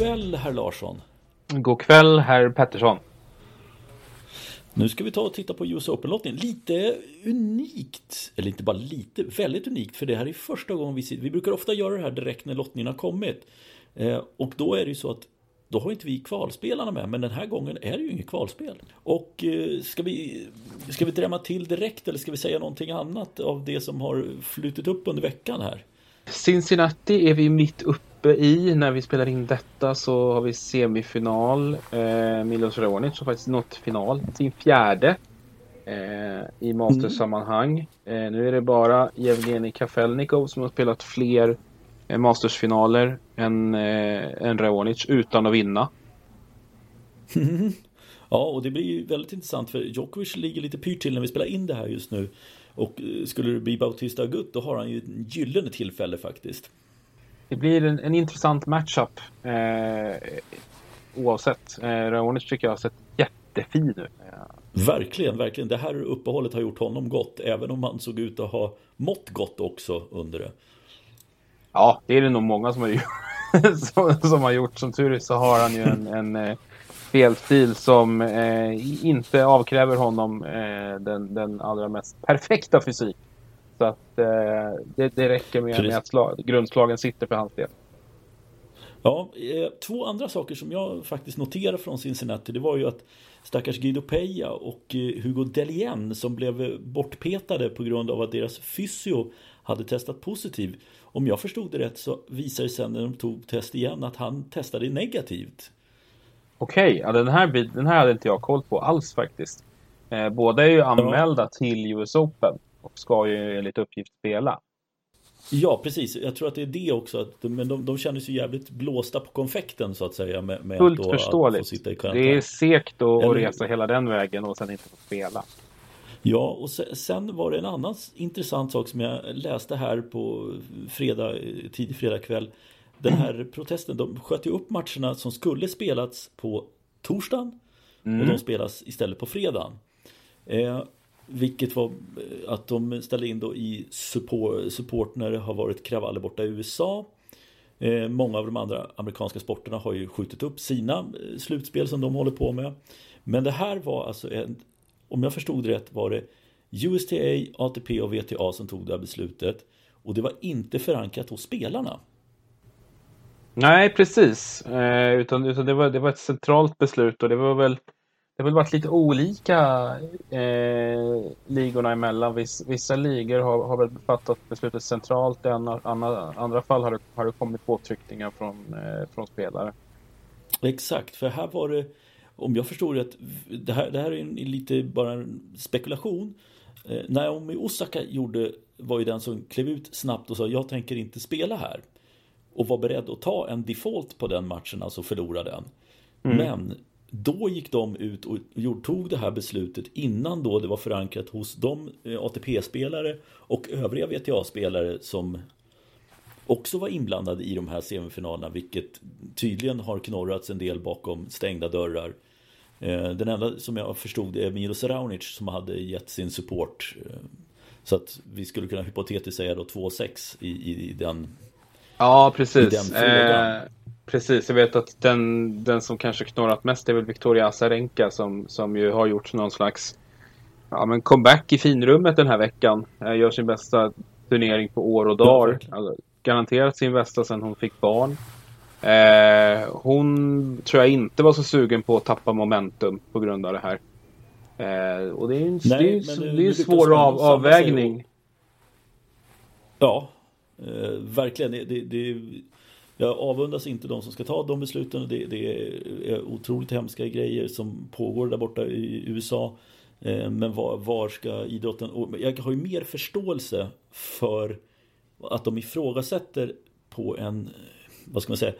kväll, herr Larsson. God kväll, herr Pettersson. Nu ska vi ta och titta på US Open-lottningen. Lite unikt, eller inte bara lite, väldigt unikt. För det här är första gången vi sitter. Vi brukar ofta göra det här direkt när lottningen har kommit. Eh, och då är det ju så att då har inte vi kvalspelarna med, men den här gången är det ju inget kvalspel. Och eh, ska vi, ska vi drämma till direkt eller ska vi säga någonting annat av det som har flutit upp under veckan här? Cincinnati är vi mitt uppe Uppe i. När vi spelar in detta så har vi semifinal. Eh, Milos Raonic har faktiskt nått final, sin fjärde eh, i mastersammanhang. Mm. Eh, nu är det bara Jevgenij Kafelnikov som har spelat fler eh, mastersfinaler än, eh, än Raonic utan att vinna. ja, och det blir ju väldigt intressant för Djokovic ligger lite pyrt till när vi spelar in det här just nu. Och eh, skulle det bli Bautista Agut då har han ju ett gyllene tillfälle faktiskt. Det blir en, en intressant matchup eh, oavsett. Eh, Raonic tycker jag har sett jättefin ut. Verkligen, verkligen. Det här uppehållet har gjort honom gott. Även om han såg ut att ha mått gott också under det. Ja, det är det nog många som har gjort. som, som, har gjort. Som tur är så har han ju en, en eh, spelstil som eh, inte avkräver honom eh, den, den allra mest perfekta fysik. Så att eh, det, det räcker med, med att slag, grundslagen sitter för hans del. Ja, eh, två andra saker som jag faktiskt noterade från Cincinnati det var ju att stackars Guido Peja och eh, Hugo Delien som blev bortpetade på grund av att deras fysio hade testat positiv. Om jag förstod det rätt så visade det sig när de tog test igen att han testade negativt. Okej, okay, ja, den, här, den här hade inte jag koll på alls faktiskt. Eh, båda är ju anmälda ja. till US Open och ska ju enligt uppgift spela. Ja, precis. Jag tror att det är det också. Att, men de, de känner sig jävligt blåsta på konfekten så att säga. Med, med Fullt att, förståeligt. Att få sitta i det är segt att, Eller... resa hela den vägen och sen inte få spela. Ja, och sen var det en annan intressant sak som jag läste här på fredag, tidig fredagkväll. Den här protesten, de sköt ju upp matcherna som skulle spelats på torsdagen mm. och de spelas istället på fredagen. Eh, vilket var eh, att de ställde in då i support, support när det har varit kravaller borta i USA. Eh, många av de andra amerikanska sporterna har ju skjutit upp sina eh, slutspel som de håller på med. Men det här var alltså en, om jag förstod rätt var det USTA, ATP och WTA som tog det här beslutet. Och det var inte förankrat hos spelarna. Nej, precis. Eh, utan, utan det, var, det var ett centralt beslut och det var väl det har väl varit lite olika eh, ligorna emellan. Viss, vissa ligor har, har väl fattat beslutet centralt. I andra, andra, andra fall har det, har det kommit påtryckningar från, eh, från spelare. Exakt, för här var det om jag förstår rätt, det här, det här är en, lite bara en spekulation. Eh, Naomi Osaka gjorde, var ju den som klev ut snabbt och sa jag tänker inte spela här. Och var beredd att ta en default på den matchen, alltså förlora den. Mm. Men då gick de ut och tog det här beslutet innan då det var förankrat hos de eh, ATP-spelare och övriga VTA-spelare som också var inblandade i de här semifinalerna vilket tydligen har knorrats en del bakom stängda dörrar. Eh, den enda som jag förstod är Milos Raonic som hade gett sin support. Eh, så att vi skulle kunna hypotetiskt säga då 2-6 i, i, i, den Ja, precis. Eh, precis, jag vet att den, den som kanske knorrat mest är väl Victoria Azarenka som, som ju har gjort någon slags ja, men comeback i finrummet den här veckan. Eh, gör sin bästa turnering på år och dagar. Alltså, garanterat sin bästa sedan hon fick barn. Eh, hon tror jag inte var så sugen på att tappa momentum på grund av det här. Eh, och det är en, Nej, det är, det är en svår av, avvägning. Ja, eh, verkligen. Det, det, det, jag avundas inte de som ska ta de besluten. Det, det är otroligt hemska grejer som pågår där borta i USA. Eh, men var, var ska idrotten... Jag har ju mer förståelse för att de ifrågasätter på en vad ska man säga,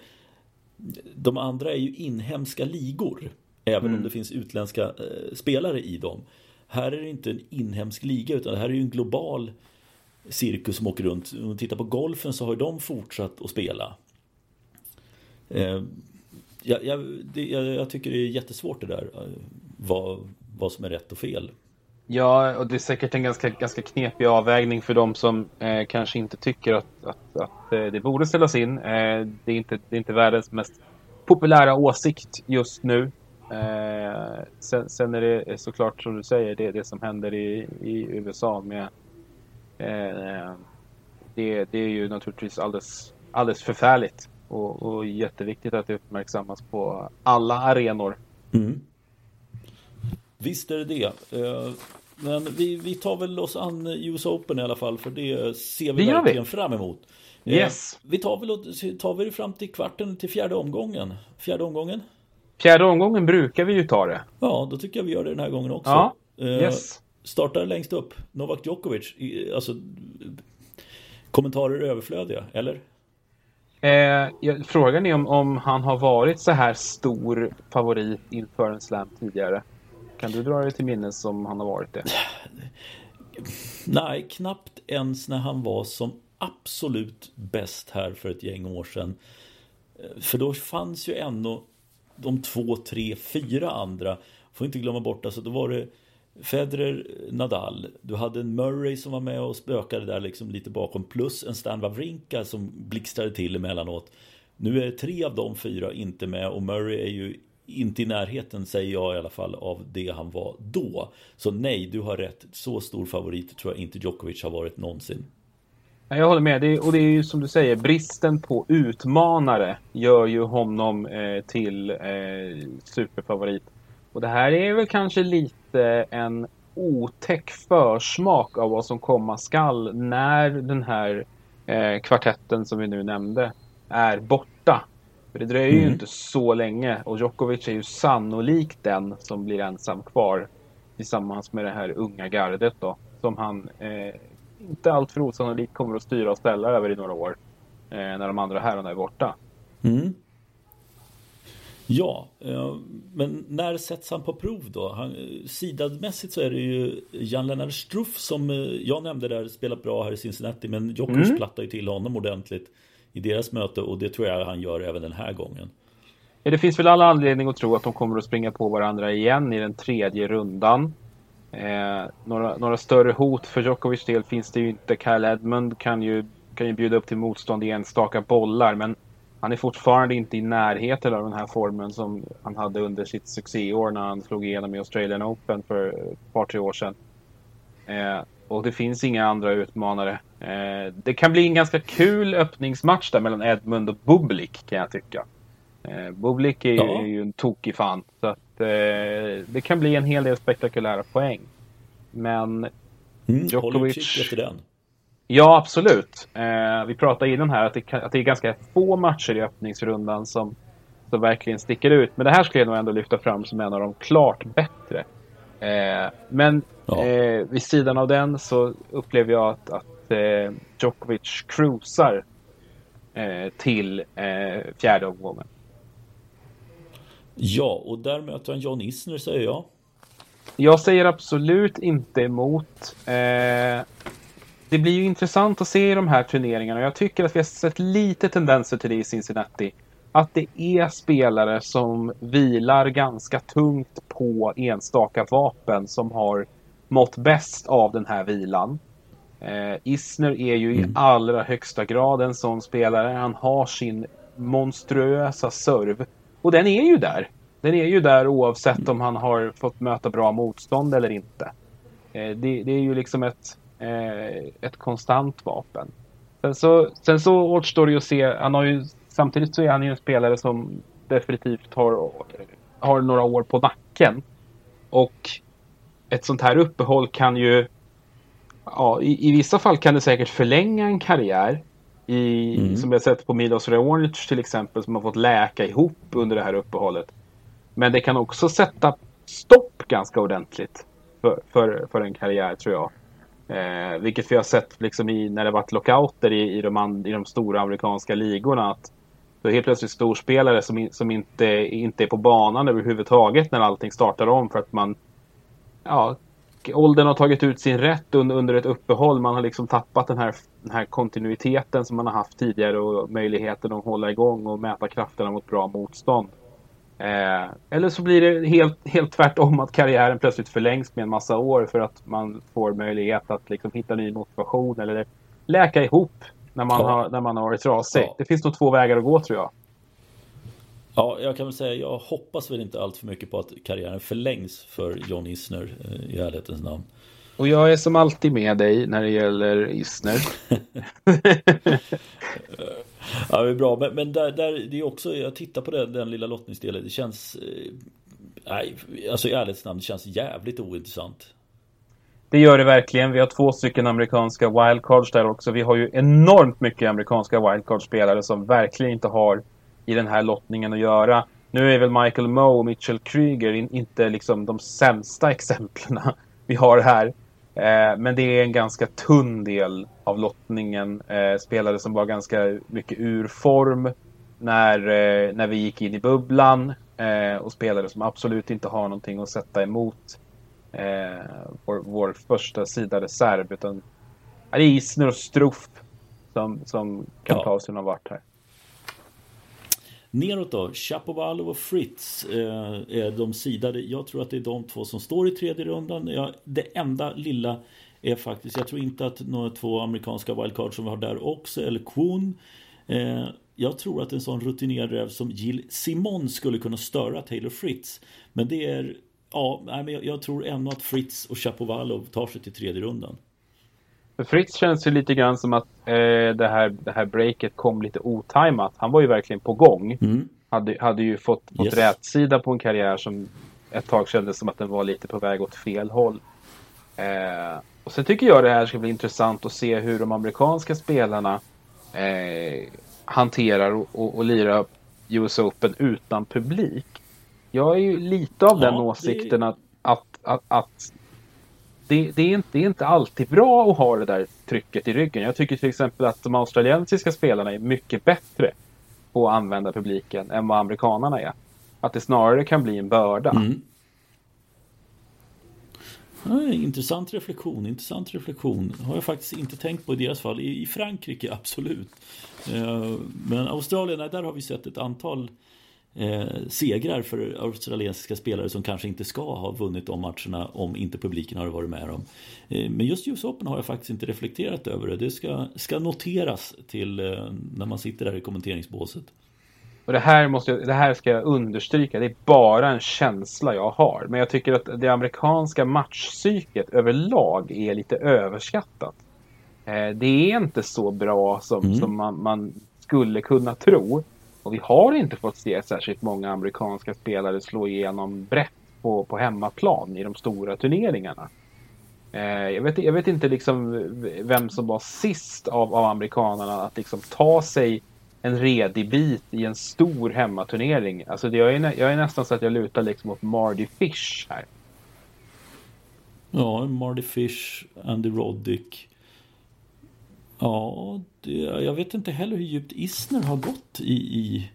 de andra är ju inhemska ligor. Även mm. om det finns utländska eh, spelare i dem. Här är det inte en inhemsk liga utan det här är ju en global cirkus som åker runt. Om man tittar på golfen så har de fortsatt att spela. Eh, jag, jag, det, jag, jag, tycker det är jättesvårt det där. Eh, vad, vad som är rätt och fel. Ja, och det är säkert en ganska, ganska knepig avvägning för de som eh, kanske inte tycker att, att, att eh, det borde ställas in. Eh, det, är inte, det är inte världens mest populära åsikt just nu. Eh, sen, sen, är det eh, såklart som du säger, det, det som händer i, i USA med eh, det, det är ju naturligtvis alldeles, alldeles förfärligt och, och jätteviktigt att det uppmärksammas på alla arenor. Mm. Visst är det det. Eh, men vi, vi tar väl oss an US Open i alla fall för det ser vi det verkligen vi. fram emot. Eh, yes. Vi tar väl tar vi det fram till kvarten till fjärde omgången. Fjärde omgången? Fjärde omgången brukar vi ju ta det. Ja, då tycker jag vi gör det den här gången också. Ja, eh, yes. Startar längst upp, Novak Djokovic. Alltså, kommentarer överflödiga, eller? Eh, frågan är om, om han har varit så här stor favorit inför en slam tidigare. Kan du dra dig till minnes om han har varit det? Nej, knappt ens när han var som absolut bäst här för ett gäng år sedan. Eh, för då fanns ju ändå de två, tre, fyra andra. Får inte glömma bort, alltså då var det Federer, Nadal. Du hade en Murray som var med och spökade där liksom lite bakom. Plus en Stan Wawrinka som blixtrade till emellanåt. Nu är tre av de fyra inte med och Murray är ju inte i närheten, säger jag i alla fall, av det han var då. Så nej, du har rätt. Så stor favorit tror jag inte Djokovic har varit någonsin. Jag håller med. Det, och det är ju som du säger, bristen på utmanare gör ju honom eh, till eh, superfavorit. Och det här är väl kanske lite en otäck försmak av vad som komma skall när den här eh, kvartetten som vi nu nämnde är borta. För det dröjer mm. ju inte så länge och Djokovic är ju sannolikt den som blir ensam kvar tillsammans med det här unga gardet då som han eh, inte alltför osannolikt kommer att styra och ställa över i några år eh, när de andra herrarna är borta. Mm. Ja, eh, men när sätts han på prov då? Han, sidadmässigt så är det ju Jan-Lennart Struff som eh, jag nämnde där spelat bra här i Cincinnati men Djokovic mm. plattar ju till honom ordentligt i deras möte och det tror jag han gör även den här gången. Ja, det finns väl alla anledning att tro att de kommer att springa på varandra igen i den tredje rundan. Eh, några, några större hot för Djokovic del finns det ju inte. Kyle Edmund kan ju, kan ju bjuda upp till motstånd i enstaka bollar men han är fortfarande inte i närheten av den här formen som han hade under sitt succéår när han slog igenom i Australian Open för ett par, tre år sedan. Eh, och det finns inga andra utmanare. Eh, det kan bli en ganska kul öppningsmatch där mellan Edmund och Bublik kan jag tycka. Eh, Bublik är, ja. är ju en tokig fan. Så att, eh, det kan bli en hel del spektakulära poäng. Men mm, Djokovic... efter den. Ja, absolut. Eh, vi pratade innan här att det, att det är ganska få matcher i öppningsrundan som, som verkligen sticker ut. Men det här skulle jag nog ändå lyfta fram som en av de klart bättre. Eh, men ja. eh, vid sidan av den så upplever jag att, att eh, Djokovic cruisar eh, till eh, fjärde omgången. Ja, och där möter han John Isner säger jag. Jag säger absolut inte emot. Det blir ju intressant att se i de här turneringarna. Jag tycker att vi har sett lite tendenser till det i Cincinnati. Att det är spelare som vilar ganska tungt på enstaka vapen som har mått bäst av den här vilan. Eh, Isner är ju mm. i allra högsta grad en sån spelare. Han har sin monstruösa serv. Och den är ju där. Den är ju där oavsett om han har fått möta bra motstånd eller inte. Eh, det, det, är ju liksom ett ett konstant vapen. Sen så, sen så återstår det ju att se. Han har ju, samtidigt så är han ju en spelare som definitivt har, har några år på nacken. Och ett sånt här uppehåll kan ju ja, i, i vissa fall kan det säkert förlänga en karriär. I, mm. Som jag sett på Milos Raonic till exempel som har fått läka ihop under det här uppehållet. Men det kan också sätta stopp ganska ordentligt för, för, för en karriär tror jag. Eh, vilket vi har sett liksom i, när det varit lockouter i, i, de, i de stora amerikanska ligorna. Att då är helt plötsligt storspelare som, som inte, inte är på banan överhuvudtaget när allting startar om för att man... Ja, åldern har tagit ut sin rätt under, under ett uppehåll. Man har liksom tappat den här, den här kontinuiteten som man har haft tidigare och möjligheten att hålla igång och mäta krafterna mot bra motstånd. Eh, eller så blir det helt, helt tvärtom att karriären plötsligt förlängs med en massa år för att man får möjlighet att liksom hitta ny motivation eller läka ihop när man, ja. har, när man har varit trasig. Ja. Det finns nog två vägar att gå tror jag. Ja, jag kan väl säga jag hoppas väl inte allt för mycket på att karriären förlängs för John Isner eh, i ärlighetens namn. Och jag är som alltid med dig när det gäller Isner. ja, det är bra. Men, men där, där, det är också, jag tittar på den, den lilla lottningsdelen. Det känns, eh, nej, alltså i ärlighetens namn, det känns jävligt ointressant. Det gör det verkligen. Vi har två stycken amerikanska wildcards där också. Vi har ju enormt mycket amerikanska wildcard-spelare som verkligen inte har i den här lottningen att göra. Nu är väl Michael Moe och Mitchell Kryger inte liksom de sämsta exemplen vi har här. Eh, men det är en ganska tunn del av lottningen. Eh, spelare som var ganska mycket ur form när, eh, när vi gick in i bubblan. Och spelare som absolut inte har någonting att sätta emot vår, vår första sida reserv. Utan det är Isner och Struff som, som kan ja. ta sig någon vart här. Neråt då, Chapovalov och Fritz eh, är de sidade. Jag tror att det är de två som står i tredje rundan. Ja, det enda lilla är faktiskt, jag tror inte att några två amerikanska wildcards som vi har där också, eller Kwon. Eh, jag tror att en sån rutinerad räv som Jill Simon skulle kunna störa Taylor Fritz. Men det är, ja, jag tror ändå att Fritz och Chapovalov tar sig till tredje rundan. För Fritz känns ju lite grann som att eh, det, här, det här breaket kom lite otajmat. Han var ju verkligen på gång. Mm. Hade, hade ju fått, fått yes. rätsida på en karriär som ett tag kändes som att den var lite på väg åt fel håll. Eh, och sen tycker jag det här ska bli intressant att se hur de amerikanska spelarna eh, hanterar och, och, och lirar US Open utan publik. Jag är ju lite av den åsikten det... att, att, att, att det, det, är inte, det är inte alltid bra att ha det där trycket i ryggen. Jag tycker till exempel att de australiensiska spelarna är mycket bättre på att använda publiken än vad amerikanarna är. Att det snarare kan bli en börda. Mm. Ja, intressant reflektion, intressant reflektion. Har jag faktiskt inte tänkt på i deras fall. I, Frankrike, absolut. Eh, men Australien, där har vi sett ett antal eh, segrar för australiensiska spelare som kanske inte ska ha vunnit de matcherna om inte publiken har varit med dem. Eh, men just US Open har jag faktiskt inte reflekterat över det. Det ska, ska noteras till eh, när man sitter där i kommenteringsbåset. Och det här, måste jag, det här ska jag understryka, det är bara en känsla jag har. Men jag tycker att det amerikanska matchpsyket överlag är lite överskattat. Eh, det är inte så bra som, mm. som man, man skulle kunna tro. Och vi har inte fått se särskilt många amerikanska spelare slå igenom brett på, på hemmaplan i de stora turneringarna. Eh, jag, vet, jag vet inte liksom vem som var sist av, av amerikanerna att liksom ta sig en redig bit i en stor hemmaturnering. Alltså det, jag, är, jag är nästan så att jag lutar liksom åt Mardy Fish här. Ja, Mardy Fish, Andy Roddick. Ja, det, jag vet inte heller hur djupt Isner har gått i, i,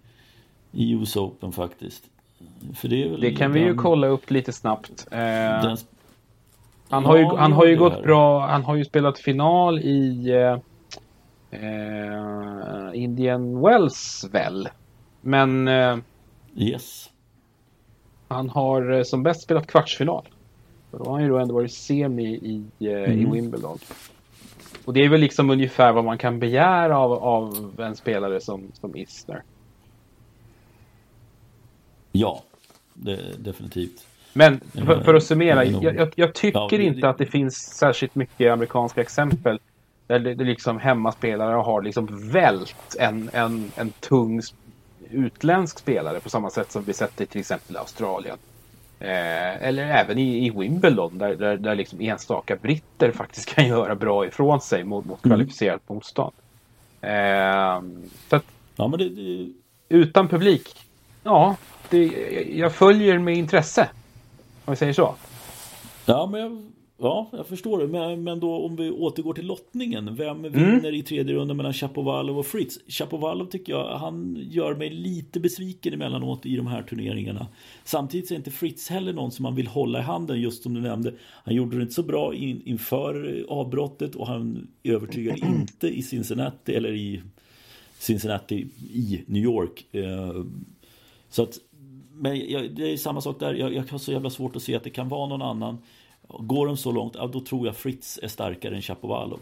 i US Open faktiskt. För det, det kan vi ju kolla upp lite snabbt. Eh, den, han, har ju, han har ju gått här. bra. Han har ju spelat final i eh, eh Indian Wells väl. Men eh, yes. han har eh, som bäst spelat kvartsfinal. då har han ju då ändå varit semi i, mm. i Wimbledon. Och det är väl liksom ungefär vad man kan begära av, av en spelare som, som Isner. Ja, det, definitivt. Men för, för att summera, jag, jag, jag tycker ja, det, inte att det finns särskilt mycket amerikanska exempel där det, det liksom hemmaspelare har liksom vält en, en, en tung utländsk spelare på samma sätt som vi sett i till exempel Australien. Eh, eller även i, i Wimbledon där, där, där liksom enstaka britter faktiskt kan göra bra ifrån sig mot, mot mm. kvalificerat motstånd. Eh, så att, ja, men det, det... Utan publik, ja, det, jag följer med intresse. Om vi säger så. Ja, men jag Ja, jag förstår det. Men, men då om vi återgår till lottningen. Vem vinner mm. i tredje rundan mellan Chapovalov och Fritz? Chapovalov tycker jag, han gör mig lite besviken emellanåt i de här turneringarna. Samtidigt är inte Fritz heller någon som man vill hålla i handen, just som du nämnde. Han gjorde det inte så bra in, inför avbrottet och han övertygar inte i Cincinnati, eller i Cincinnati i New York. Eh, så att, men det är samma sak där. Jag, jag har så jävla svårt att se att det kan vara någon annan. Går de så långt, ja, då tror jag Fritz är starkare än Chapovalov.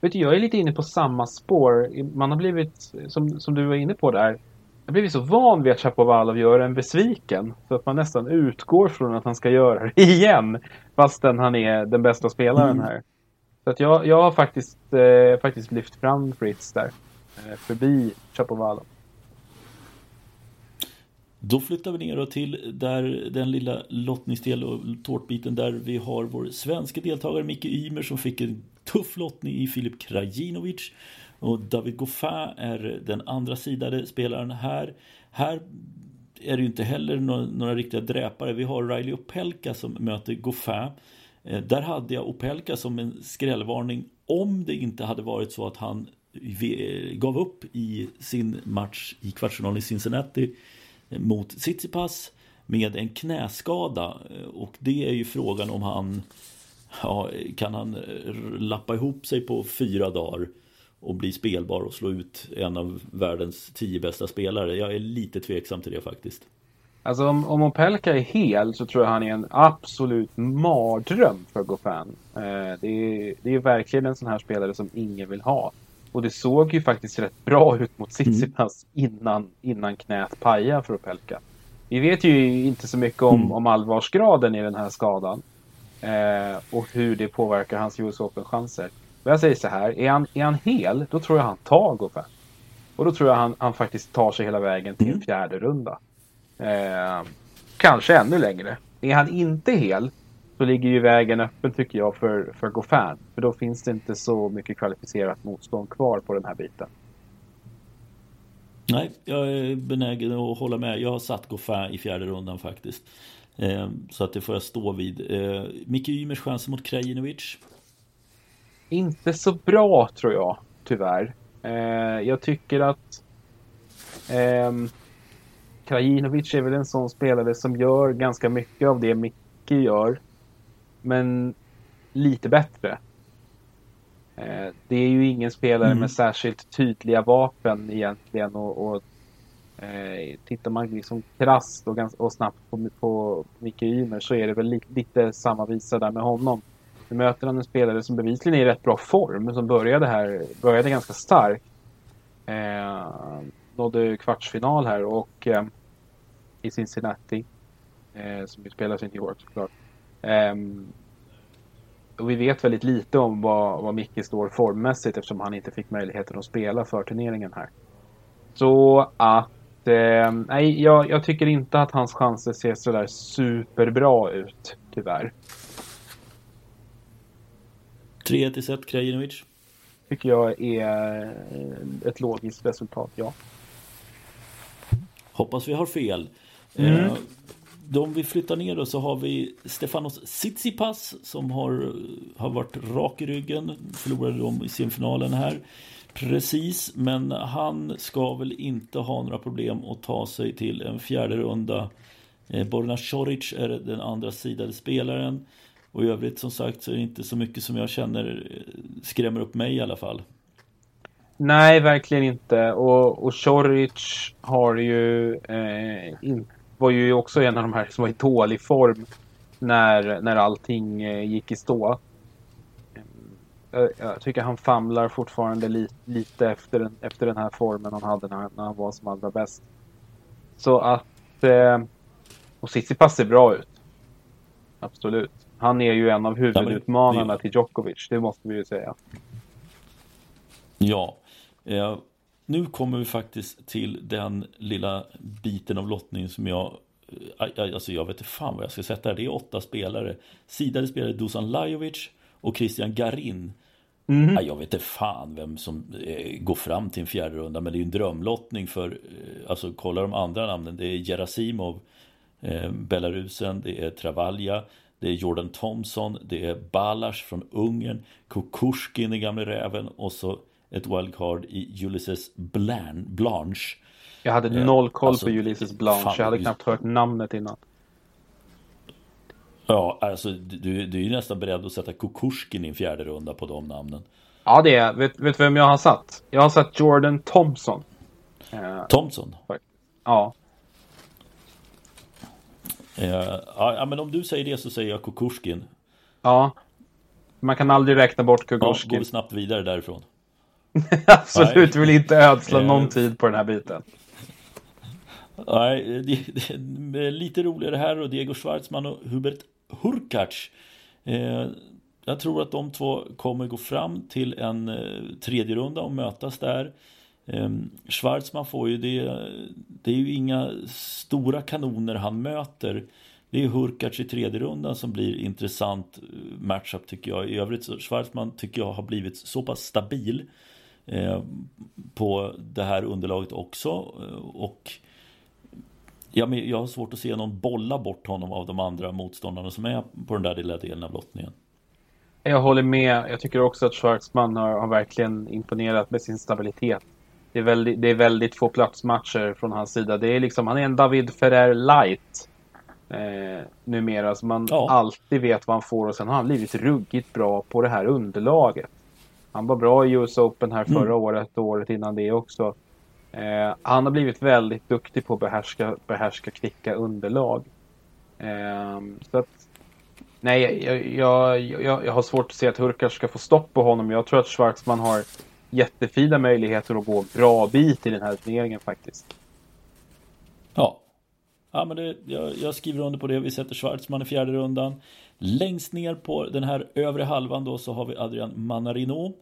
Vet du, jag är lite inne på samma spår. Man har blivit, som, som du var inne på där, jag blivit så van vid att Chapovalov gör en besviken. Så att man nästan utgår från att han ska göra det igen. Fastän han är den bästa spelaren mm. här. Så att jag, jag har faktiskt, eh, faktiskt lyft fram Fritz där. Eh, förbi Chapovalov. Då flyttar vi ner till där den lilla lottningsdel och tårtbiten där vi har vår svenska deltagare Micke Ymer som fick en tuff lottning i Filip Krajinovic. Och David Goffin är den andra sidade spelaren här. Här är det ju inte heller några, några riktiga dräpare. Vi har Riley Opelka som möter Goffin. Eh, där hade jag Opelka som en skrällvarning om det inte hade varit så att han eh, gav upp i sin match i kvartsfinalen i Cincinnati mot Tsitsipas med en knäskada. Och det är ju frågan om han ja, kan han eh, lappa ihop sig på fyra dagar och bli spelbar och slå ut en av världens tio bästa spelare. Jag är lite tveksam till det faktiskt. Alltså om, om Opelka är hel så tror jag han är en absolut mardröm för Goffin. Eh, det, är, det är verkligen en sån här spelare som ingen vill ha. Och det såg ju faktiskt rätt bra ut mot Tsitsipas mm. innan, innan knät pajade för Opelka. Vi vet ju inte så mycket om, mm. om allvarsgraden i den här skadan. Eh, och hur det påverkar hans US Open-chanser. Men jag säger så här, är han, är han hel, då tror jag han tar Goffin. Och då tror jag han, han faktiskt tar sig hela vägen till mm. fjärde runda. Eh, kanske ännu längre. Är han inte hel, så ligger ju vägen öppen tycker jag för, för Goffin. För då finns det inte så mycket kvalificerat motstånd kvar på den här biten. Nej, jag är benägen att hålla med. Jag har satt Goffin i fjärde rundan faktiskt. Eh, så att det får jag stå vid. Eh, Micke Ymers chanser mot Krajinovic? Inte så bra tror jag, tyvärr. Eh, jag tycker att eh, Krajinovic är väl en sån spelare som gör ganska mycket av det Micke gör men lite bättre. Eh, det är ju ingen spelare mm. med särskilt tydliga vapen egentligen och, och eh, tittar man liksom krasst och, ganska, och snabbt på, på Micke Ymer så är det väl li, lite samma visa där med honom. Nu möter han en spelare som bevisligen är i rätt bra form, som började här, började ganska starkt. Eh, nådde kvartsfinal här och eh, i Cincinnati. Eh, som ju spelas i New York såklart. Um, och vi vet väldigt lite om vad, vad Micke står formmässigt eftersom han inte fick möjligheten att spela för turneringen här. Så att eh, nej, jag, jag, tycker inte att hans chanser ser sådär superbra ut, tyvärr. 3-1 i set, Krajinovic. Tycker jag är eh, ett logiskt resultat, ja. Hoppas vi har fel. Mm. Eh, de vi flyttar ner då så har vi Stefanos Tsitsipas som har, har varit rak i ryggen. Förlorade de i semifinalen här. Precis, men han ska väl inte ha några problem att ta sig till en fjärde runda. Eh, Borna Coric är den andra sidade spelaren. Och i övrigt som sagt så är det inte så mycket som jag känner eh, skrämmer upp mig i alla fall. Nej, verkligen inte. Och, och Choric har ju eh, inte var ju också en av de här som var i dålig form när, när allting eh, gick i stå. Jag, jag tycker han famlar fortfarande li, lite efter, efter den här formen han hade när, när han var som allra bäst. Så att... Eh, och Tsitsipas ser bra ut. Absolut. Han är ju en av huvudutmanarna till Djokovic, det måste vi ju säga. Ja. Eh, nu kommer vi faktiskt till den lilla biten av lottning som jag Alltså jag vet inte fan vad jag ska sätta. Det är åtta spelare. Sidade spelare Dusan Lajovic och Christian Garin. Mm. Jag vet inte fan vem som eh, går fram till en fjärde runda men det är ju en drömlottning för eh, Alltså kolla de andra namnen. Det är Gerasimov eh, Belarusen, det är Travalja Det är Jordan Thompson, det är Balas från Ungern Kukushkin, den gamle räven och så ett wildcard i Ulysses Blan Blanche. Jag hade eh, noll koll alltså, på Ulysses Blanche. Fan, jag hade knappt hört namnet innan. Ja, alltså du, du är ju nästan beredd att sätta Kukushkin i en fjärde runda på de namnen. Ja, det är Vet du vem jag har satt? Jag har satt Jordan Thompson. Eh, Thompson? Ja. Uh, ja, men om du säger det så säger jag Kukushkin. Ja. Man kan aldrig räkna bort Kukushkin. Ja, går snabbt vidare därifrån. Absolut, vill inte ödsla någon tid på den här biten. Nej, det, det, är lite roligare här och Diego Schwartzman och Hubert Hurkacz. Eh, jag tror att de två kommer gå fram till en eh, tredje runda och mötas där. Eh, Schwartzman får ju det, det är ju inga stora kanoner han möter. Det är Hurkacz i tredje rundan som blir intressant matchup tycker jag. I övrigt så Schwartzman tycker jag har blivit så pass stabil på det här underlaget också. Och Ja, men jag har svårt att se någon bolla bort honom av de andra motståndarna som är på den där lilla delen av lottningen. Jag håller med. Jag tycker också att Schwartzman har, har verkligen imponerat med sin stabilitet. Det är, väldigt, det är väldigt få platsmatcher från hans sida. Det är liksom, han är en David Ferrer light eh, numera. Så man ja. alltid vet vad han får och sen har han blivit ruggigt bra på det här underlaget. Han var bra i US Open här förra mm. året och året innan det också. Eh, han har blivit väldigt duktig på att behärska, behärska kvicka underlag. Eh, så att, nej, jag, jag, jag, jag, har svårt att se att Hurkacz ska få stopp på honom. Jag tror att Schwarzman har jättefina möjligheter att gå bra bit i den här turneringen faktiskt. Ja, ja men det, jag, jag skriver under på det. Vi sätter Schwartzman i fjärde rundan. Längst ner på den här övre halvan då så har vi Adrian Manarino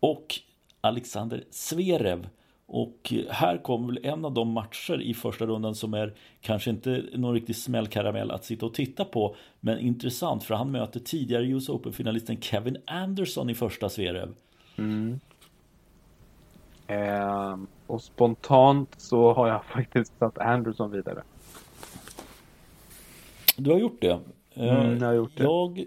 och Alexander Zverev. Och här kommer väl en av de matcher i första rundan som är kanske inte någon riktig smällkaramell att sitta och titta på. Men intressant för han möter tidigare US Open-finalisten Kevin Anderson i första Zverev. Mm. Eh, och spontant så har jag faktiskt satt Anderson vidare. Du har gjort det? Mm, jag har gjort det. Jag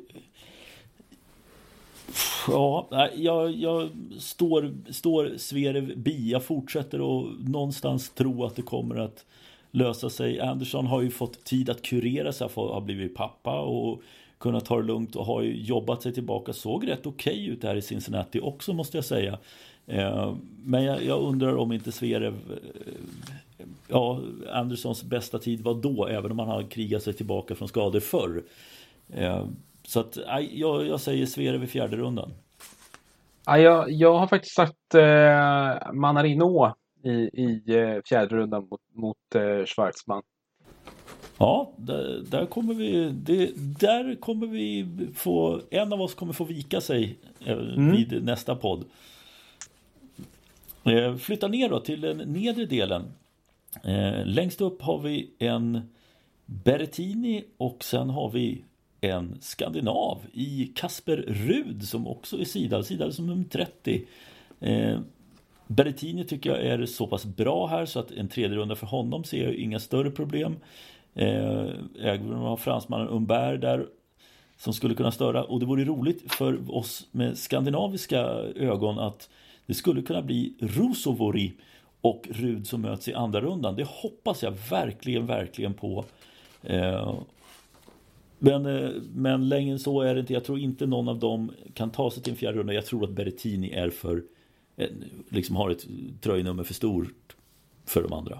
Ja, jag, jag står, står Zverev bi. Jag fortsätter att någonstans tro att det kommer att lösa sig. Andersson har ju fått tid att kurera sig, har blivit pappa och kunnat ta det lugnt och har ju jobbat sig tillbaka. Såg rätt okej okay ut här i Cincinnati också måste jag säga. Eh, men jag, jag undrar om inte Zverev eh, Ja, Anderssons bästa tid var då, även om han har krigat sig tillbaka från skador förr. Eh, så att, jag, jag säger Zverev i fjärde rundan. Ja, jag, jag har faktiskt sagt eh, Manarino i, i eh, fjärde rundan mot, mot eh, Schwarzman. Ja, där, där, kommer vi det, Där kommer vi få En av oss kommer få vika sig eh, mm. vid nästa podd. Flytta ner då till den nedre delen. Eh, längst upp har vi en Berrettini och sen har vi en skandinav i Kasper Rud som också är sidad, sidad som nummer 30. Eh, Berrettini tycker jag är så pass bra här så att en tredje runda för honom ser jag inga större problem. Eh, även om har fransmannen Umbert där som skulle kunna störa och det vore roligt för oss med skandinaviska ögon att det skulle kunna bli Rusovori och Rud som möts i andra rundan. Det hoppas jag verkligen, verkligen på. Eh, men, eh, men längre än så är det inte. Jag tror inte någon av dem kan ta sig till en fjärde runda. Jag tror att Berrettini är för liksom har ett tröjnummer för stort för de andra.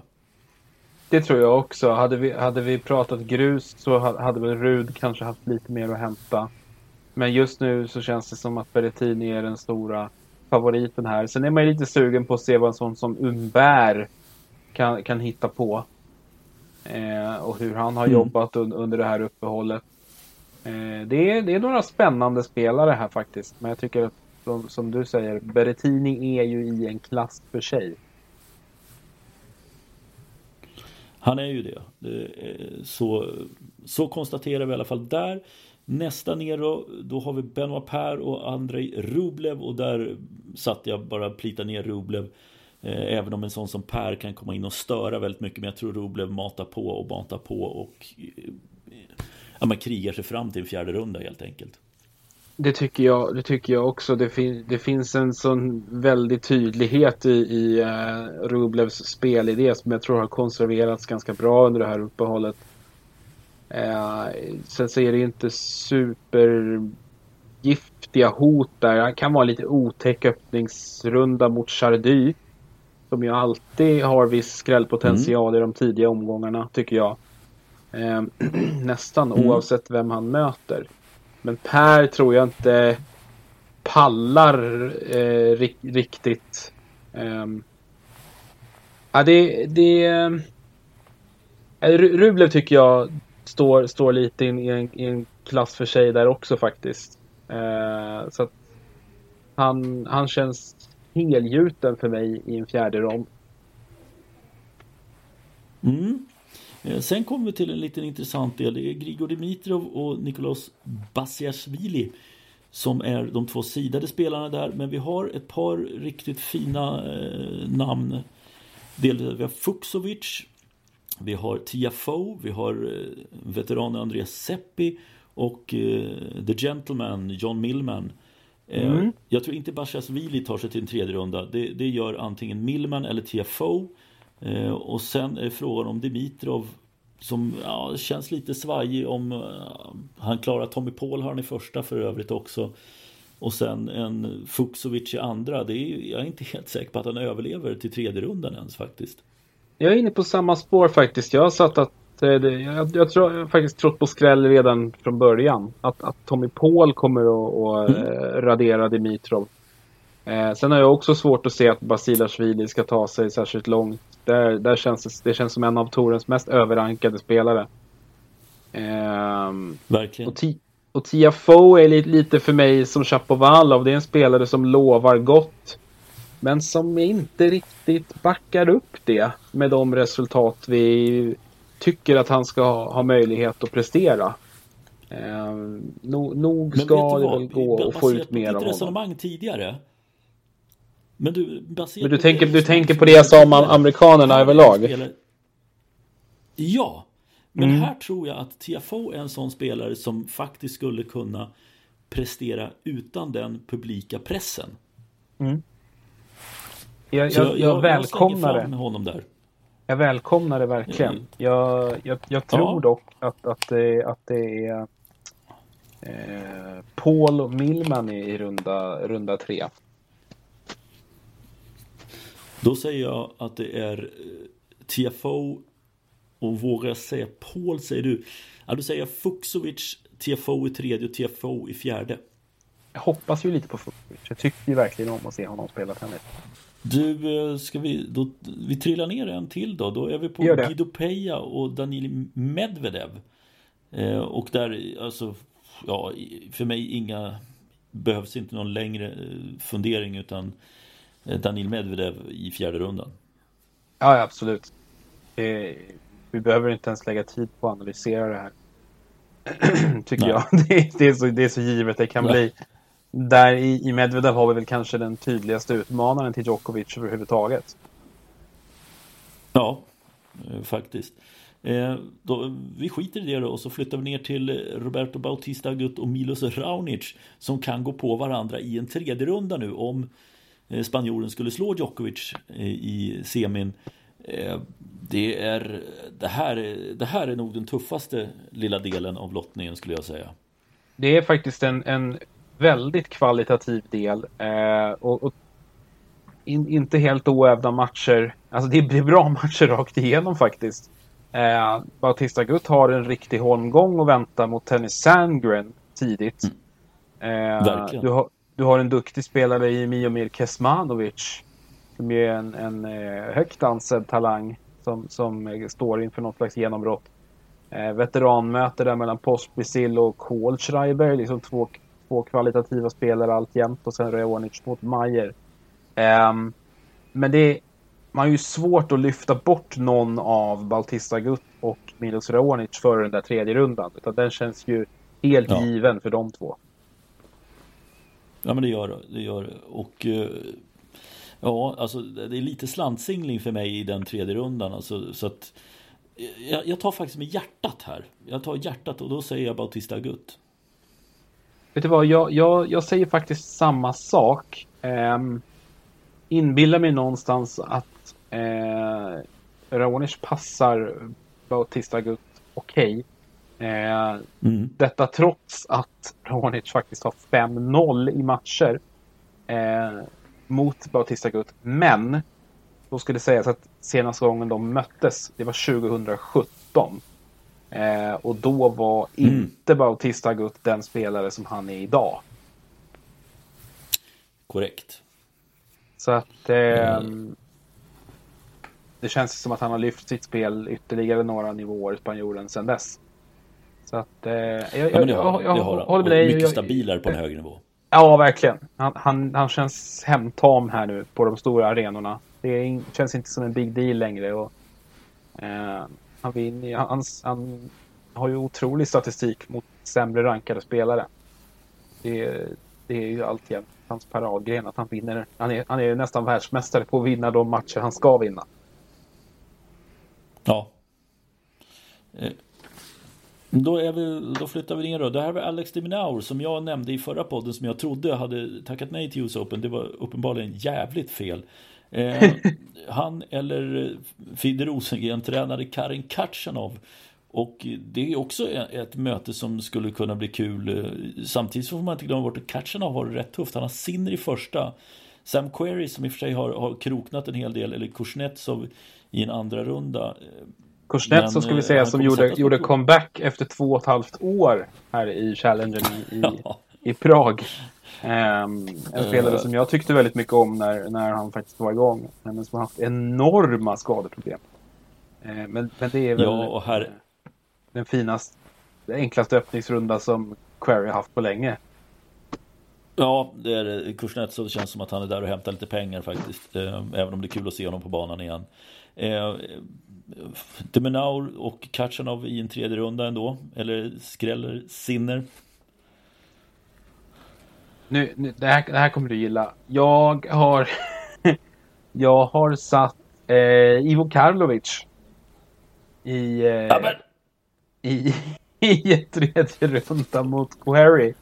Det tror jag också. Hade vi, hade vi pratat grus så hade väl Rud kanske haft lite mer att hämta. Men just nu så känns det som att Berrettini är den stora favoriten här. Sen är man lite sugen på att se vad en sån som Umbär kan, kan hitta på. Eh, och hur han har mm. jobbat un under det här uppehållet. Eh, det, är, det är några spännande spelare här faktiskt. Men jag tycker att som, som du säger, Berrettini är ju i en klass för sig. Han är ju det. Så, så konstaterar vi i alla fall där. Nästa ner då, då har vi Benoit Per och Andrei Rublev och där satt jag bara plita ner Rublev. Eh, även om en sån som Per kan komma in och störa väldigt mycket. Men jag tror Rublev matar på och matar på och eh, ja, man krigar sig fram till en fjärde runda helt enkelt. Det tycker jag, det tycker jag också. Det, fin det finns en sån väldig tydlighet i, i uh, Rublevs spelidé som jag tror har konserverats ganska bra under det här uppehållet. Uh, sen så är det inte supergiftiga hot där. Han kan vara lite otäck öppningsrunda mot Chardy. Som ju alltid har viss skrällpotential mm. i de tidiga omgångarna tycker jag. Eh, nästan mm. oavsett vem han möter. Men Per tror jag inte pallar eh, riktigt. Eh, ja, det, det, Rublev tycker jag står, står lite in, i, en, i en klass för sig där också faktiskt. Eh, så att han, han känns helgjuten för mig i en fjärde rond. Mm. Eh, sen kommer vi till en liten intressant del. Det är Grigor Dimitrov och Nikolaus Basiashvili som är de två sidade spelarna där. Men vi har ett par riktigt fina eh, namn. Dels vi har Fuxovic, vi har Tiafoe, vi har eh, veteranen Andreas Seppi och eh, The Gentleman John Millman. Eh, mm. Jag tror inte Bashasvili tar sig till en tredje runda. Det, det gör antingen Millman eller Tiafoe. Eh, och sen är frågan om Dimitrov som ja, känns lite svajig om uh, han klarar Tommy Paul har han i första för övrigt också. Och sen en Fuxovic i andra. Det är, jag är inte helt säker på att han överlever till tredje rundan ens faktiskt. Jag är inne på samma spår faktiskt. Jag har satt att eh, jag, jag, tror, jag har faktiskt trott på skräll redan från början. Att, att Tommy Paul kommer att, att mm. Eh, radera Dimitrov. Eh, sen har jag också svårt att se att Basilashvili ska ta sig särskilt långt. Där, där känns det, det känns som en av Torens mest överrankade spelare. Eh, Verkligen. Och, och Tia Foe är lite, lite för mig som Chapovalov. Det är en spelare som lovar gott. Men som inte riktigt backar upp det med de resultat vi tycker att han ska ha, ha möjlighet att prestera. Eh, nog, nog ska det väl gå att få ut mer av honom. resonemang tidigare men du, Men du tänker, du tänker på det jag sa om amerikanerna överlag? Ja, men mm. här tror jag att Tiafoe är en sån spelare som faktiskt skulle kunna prestera utan den publika pressen. Mm. Jag, jag, jag, jag, välkomnar det. honom där. Jag välkomnar det verkligen. Mm. Jag, jag, jag tror ja. dock att, att, det, att det är eh, Paul och Millman i runda, runda tre. Då säger jag att det är eh, TFO och vågar jag säga Paul säger du. Ja, då säger jag Fuxovic, TFO i tredje och TFO i fjärde. Jag hoppas ju lite på Fuxovic. Jag tycker ju verkligen om att se honom spela tennis. Du, eh, ska vi, då, vi trillar ner en till då. Då är vi på Guido Peja och Danil Medvedev. Eh, och där, alltså, ja, för mig inga, behövs inte någon längre eh, fundering utan Eh, Danil Medvedev i fjärde rundan. Ja, absolut. Det, vi behöver inte ens lägga tid på att analysera det här. Tycker Nej. jag. Det, det, är så, det är så givet det kan Nej. bli. Där i, i Medvedev har vi väl kanske den tydligaste utmanaren till Djokovic överhuvudtaget. Ja, eh, faktiskt. Eh, då, vi skiter i det då och så flyttar vi ner till Roberto Bautista Agut och Milos Raonic som kan gå på varandra i en tredje runda nu om Eh, spanjoren skulle slå Djokovic eh, i semin. Eh, det, är, det, här, det här är nog den tuffaste lilla delen av lottningen skulle jag säga. Det är faktiskt en, en väldigt kvalitativ del eh, och, och in, inte helt oävda matcher. Alltså det är bra matcher rakt igenom faktiskt. Eh, Bautista Gutt har en riktig holmgång och väntar mot Tennis Sandgren tidigt. Mm. Eh. Du har, du har en duktig spelare i Miomir Kesmanovic. Som är en, en eh, högt ansedd talang. Som, som står inför något slags genombrott. Eh, veteranmöte där mellan Pospisil och Kohlschreiber. Liksom två, två kvalitativa spelare alltjämt. Och sen Reonic mot Mayer. Eh, men det man har ju svårt att lyfta bort någon av Baltista Gutt och Milos Reonic före den där tredje rundan. Utan den känns ju helt ja. given för de två. Ja men det gör det. Gör det. Och eh, ja, alltså det är lite slantsingling för mig i den tredje rundan. Alltså, så att jag, jag, tar faktiskt med hjärtat här. Jag tar hjärtat och då säger jag Bautista Agut. Vet du vad, jag, jag, jag säger faktiskt samma sak. Eh, inbillar mig någonstans att eh, Raonic passar Bautista Agut okej. Okay. Eh, mm. Detta trots att Raonic faktiskt har 5-0 i matcher eh, mot Bautista Gut. Men då skulle det sägas att senaste gången de möttes, det var 2017. Eh, och då var mm. inte Bautista Gut den spelare som han är idag. Korrekt. Så att... Eh, mm. det känns som att han har lyft sitt spel ytterligare några nivåer, spanjoren, sedan dess. Så att... Eh, jag, ja, men det har, jag, jag, har håller med dig. Mycket stabilare på en högre nivå. Ja, verkligen. Han, han, han känns hemtam här nu på de stora arenorna. Det känns inte som en big deal längre. Och, eh, han, vinner, han, han har ju otrolig statistik mot sämre rankade spelare. Det, det är ju alltjämt hans paradgren att han vinner. Han är, han är nästan världsmästare på att vinna de matcher han ska vinna. Ja. Eh, då, är vi, då flyttar vi ner då. Det här var Alex Diminaur som jag nämnde i förra podden som jag trodde hade tackat nej till US Open. Det var uppenbarligen jävligt fel. Eh, han eller Fidde Rosengren tränade Karin Katjanov. Och det är också ett möte som skulle kunna bli kul. Samtidigt får man inte glömma bort att Katjanov har det rätt tufft. Han har Sinner i första. Sam Query som i och för sig har, har kroknat en hel del, eller Kuznetsov i en andra runda. Kuznetsov ska vi säga som gjorde, gjorde comeback efter två och ett halvt år här i Challengen i, i, i Prag. Um, en spelare uh, som jag tyckte väldigt mycket om när, när han faktiskt var igång. Men som har haft enorma skadeproblem. Uh, men, men det är väl ja, här... den finaste, enklaste öppningsrunda som Query har haft på länge. Ja, det är det. Kuznetsov känns som att han är där och hämtar lite pengar faktiskt. Uh, även om det är kul att se honom på banan igen. Demenaur och Kachanov i en tredje runda ändå. Eller skräller Sinner. Nu, nu, det, här, det här kommer du gilla. Jag har... jag har satt eh, Ivo Karlovic i... Eh, ja, i, i ett tredje runda mot Query.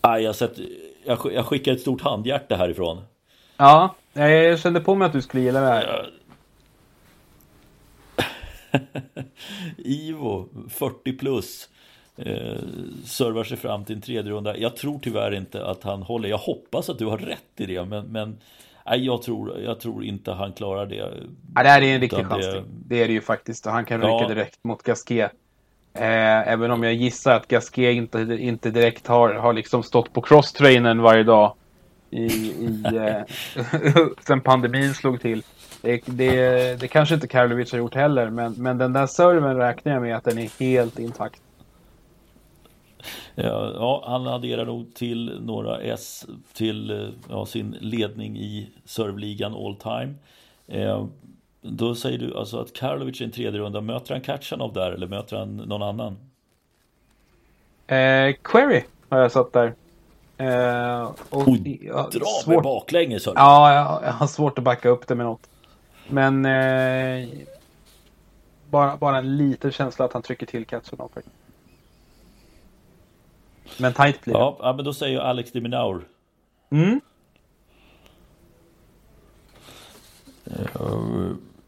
Ah, jag, sett, jag, jag skickar ett stort handhjärta härifrån. Ja, jag kände på mig att du skulle gilla det här. Ivo, 40 plus eh, servar sig fram till en tredje runda. Jag tror tyvärr inte att han håller. Jag hoppas att du har rätt i det, men, men nej, jag, tror, jag tror inte han klarar det. Ja, det här är en riktig chans. Det... det är det ju faktiskt. Han kan ja. direkt mot Gasquet. Eh, även om jag gissar att Gasquet inte, inte direkt har, har liksom stått på crosstrainern varje dag i, i, eh, sen pandemin slog till. Det, det, det kanske inte Karlovic har gjort heller, men, men den där serven räknar jag med att den är helt intakt. Ja, ja, han adderar nog till några S till ja, sin ledning i servligan all time. Eh, då säger du alltså att Karlovic i en tredje runda, möter han Katjanov där eller möter han någon annan? Eh, Query har jag satt där. Eh, och, Oj, ja, dra svårt... med baklänges. Ja, jag, jag har svårt att backa upp det med något. Men eh, bara, bara en liten känsla att han trycker till Katjanov. Men tight blir det. Ja, men då säger jag Alex de Minaur. Mm.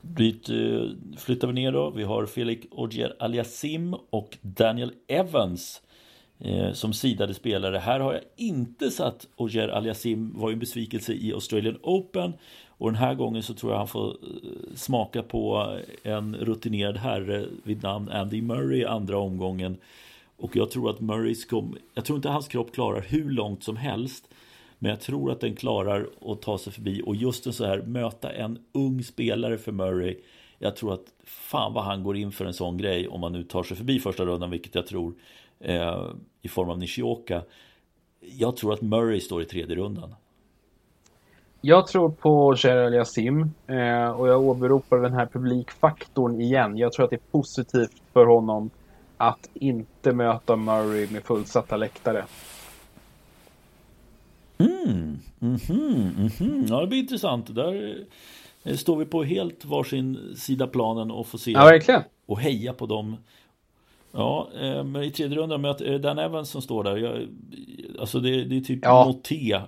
Dit uh, flyttar vi ner då. Vi har Felix Ogier Aliasim och Daniel Evans uh, som sidade spelare. Här har jag inte satt Ogier Aliasim, var ju en besvikelse i Australian Open. Och den här gången så tror jag han får eh, smaka på en rutinerad herre vid namn Andy Murray andra omgången. Och jag tror att Murrays kom, jag tror inte hans kropp klarar hur långt som helst. Men jag tror att den klarar att ta sig förbi och just en så här möta en ung spelare för Murray. Jag tror att fan vad han går in för en sån grej om man nu tar sig förbi första rundan, vilket jag tror eh, i form av Nishioka. Jag tror att Murray står i tredje rundan. Jag tror på Gerald Yassim eh, och jag åberopar den här publikfaktorn igen. Jag tror att det är positivt för honom att inte möta Murray med fullsatta läktare. Mm, mm -hmm, mm -hmm. Ja, det blir intressant. Där eh, står vi på helt varsin sida planen och får se ja, verkligen. och heja på dem. Ja, eh, men i tredje rundan är det Dan Evans som står där. Jag, alltså det, det är typ ja. Moté.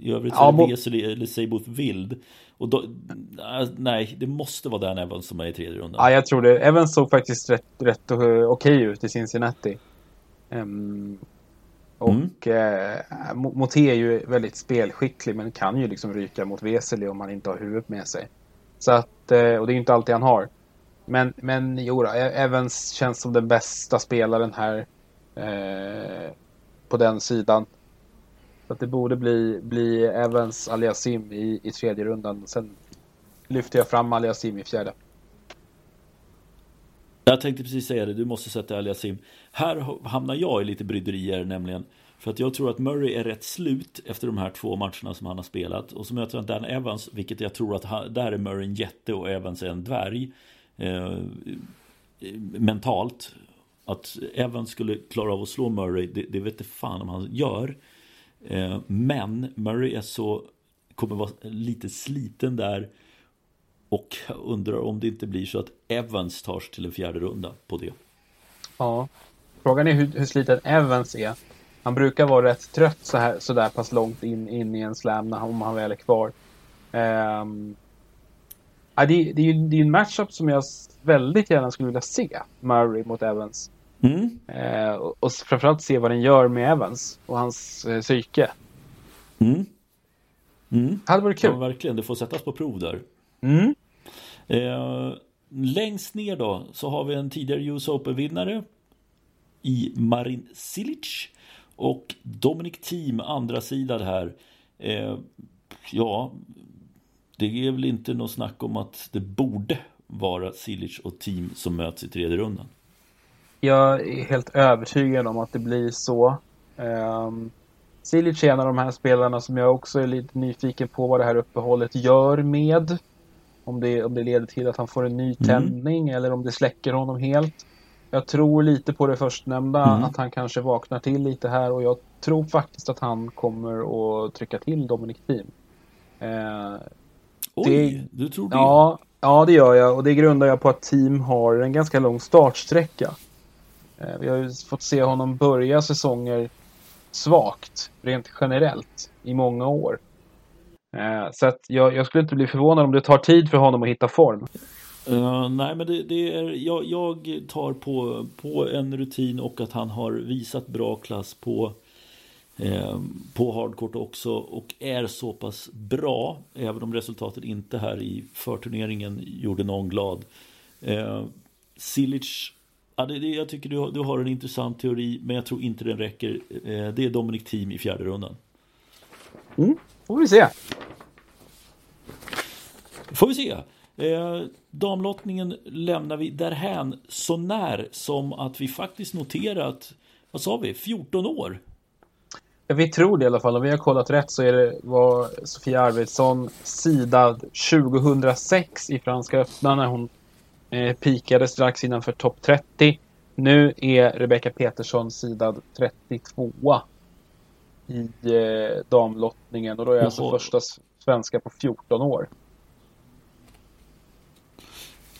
I övrigt så ja, är det Vesely eller Seiboth Vild. Och då, nej, det måste vara Dan Evans som är i tredje rundan. Ja, jag tror det. Evans såg faktiskt rätt, rätt okej okay ut i Cincinnati. Um, och mm. eh, Moté är ju väldigt spelskicklig men kan ju liksom ryka mot Vesely om han inte har huvudet med sig. Så att, eh, och det är ju inte alltid han har. Men, men jo då, e- Evans känns som den bästa spelaren här eh, på den sidan. Så att det borde bli, bli Evans Aliasim i, i tredje rundan. Sen lyfter jag fram Aliasim i fjärde. Jag tänkte precis säga det, du måste sätta Aliasim. Här hamnar jag i lite bryderier nämligen. För att jag tror att Murray är rätt slut efter de här två matcherna som han har spelat. Och så möter han Dan Evans, vilket jag tror att han, där är Murray en jätte och Evans är en dvärg. Eh, mentalt. Att Evans skulle klara av att slå Murray, det, det vet inte fan om han gör. Eh, men Murray är så, kommer vara lite sliten där. Och jag undrar om det inte blir så att Evans tar sig till en fjärde runda på det. Ja. Frågan är hur, hur sliten Evans är. Han brukar vara rätt trött så, här, så där pass långt in, in i en slam när, om han väl är kvar. Um, ja, det, det, är ju det är en matchup som jag väldigt gärna skulle vilja se. Murray mot Evans. Mm. Uh, och, och framförallt se vad den gör med Evans och hans uh, psyke. Mm. Mm. hade varit kul. Ja, verkligen. Det får sättas på prov där. Mm. Uh, längst ner då så har vi en tidigare US Open-vinnare i Marin Cilic. Och Dominic Team, andra sidan här. Eh, ja, det är väl inte något snack om att det borde vara Silic och Team som möts i tredje rundan. Jag är helt övertygad om att det blir så. Um, Silic är en av de här spelarna som jag också är lite nyfiken på vad det här uppehållet gör med. Om det, om det leder till att han får en ny mm. tändning mm. eller om det släcker honom helt. Jag tror lite på det förstnämnda, mm. att han kanske vaknar till lite här och jag tror faktiskt att han kommer att trycka till Dominic Thiem. Eh, Oj, det, du tror det? Ja, ja, det gör jag och det grundar jag på att Team har en ganska lång startsträcka. Eh, vi har ju fått se honom börja säsonger svagt, rent generellt, i många år. Eh, så att jag, jag, skulle inte bli förvånad om det tar tid för honom att hitta form. Uh, nej men det, det, är, jag, jag tar på, på en rutin och att han har visat bra klass på eh, på hardcourt också och är så pass bra även om resultatet inte här i förturneringen gjorde någon glad. Eh, Silic Ja, det, det, jag tycker du har, du har en intressant teori men jag tror inte den räcker. Eh, det är Dominic Team i fjärde rundan. Mm, får vi se. Får vi se. Eh, damlottningen lämnar vi därhän så när som att vi faktiskt noterat, vad sa vi, 14 år? Vi tror det i alla fall. Om vi har kollat rätt så är det var Sofia Arvidsson sidad 2006 i Franska öppna när hon eh, pikade strax innanför topp 30. Nu är Rebecca Petersson sidad 32 i eh, damlottningen och då är jag alltså första svenska på 14 år.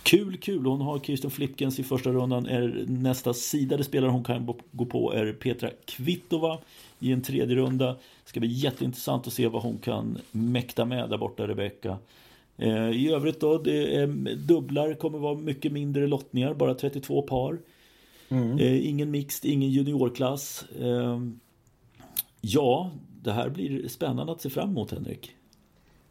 Kul, kul. Hon har Kirsten Flipkens i första rundan. Är nästa sidade spelare hon kan gå på är Petra Kvitova i en tredje runda. Det ska bli jätteintressant att se vad hon kan mäkta med där borta, Rebecka. Eh, I övrigt då, det dubblar kommer vara mycket mindre lottningar, bara 32 par. Mm. Eh, ingen mixed, ingen juniorklass. Eh, ja, det här blir spännande att se fram emot, Henrik.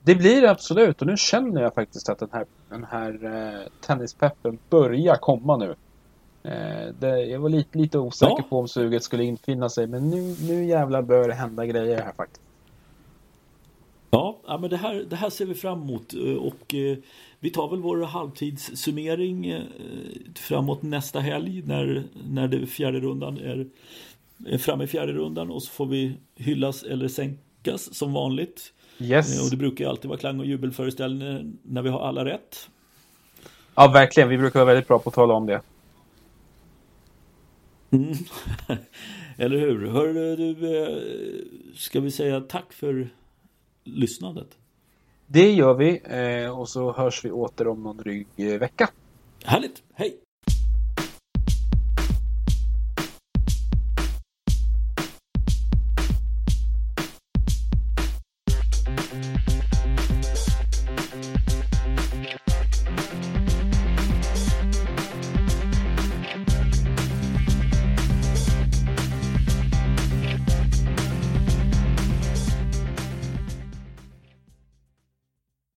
Det blir det absolut och nu känner jag faktiskt att den här, den här eh, tennispeppen börjar komma nu. Eh, det, jag var lite, lite osäker ja. på om suget skulle infinna sig men nu, nu jävlar börjar det hända grejer här faktiskt. Ja, ja men det här, det här ser vi fram emot eh, och eh, vi tar väl vår halvtidssummering eh, framåt nästa helg när, när det fjärde rundan är, är framme i fjärde rundan och så får vi hyllas eller sänkas som vanligt. Yes. Och det brukar ju alltid vara klang och jubelföreställningar när vi har alla rätt. Ja, verkligen. Vi brukar vara väldigt bra på att tala om det. Mm. Eller hur? Hör du, ska vi säga tack för lyssnandet? Det gör vi eh, och så hörs vi åter om någon dryg vecka. Härligt. Hej!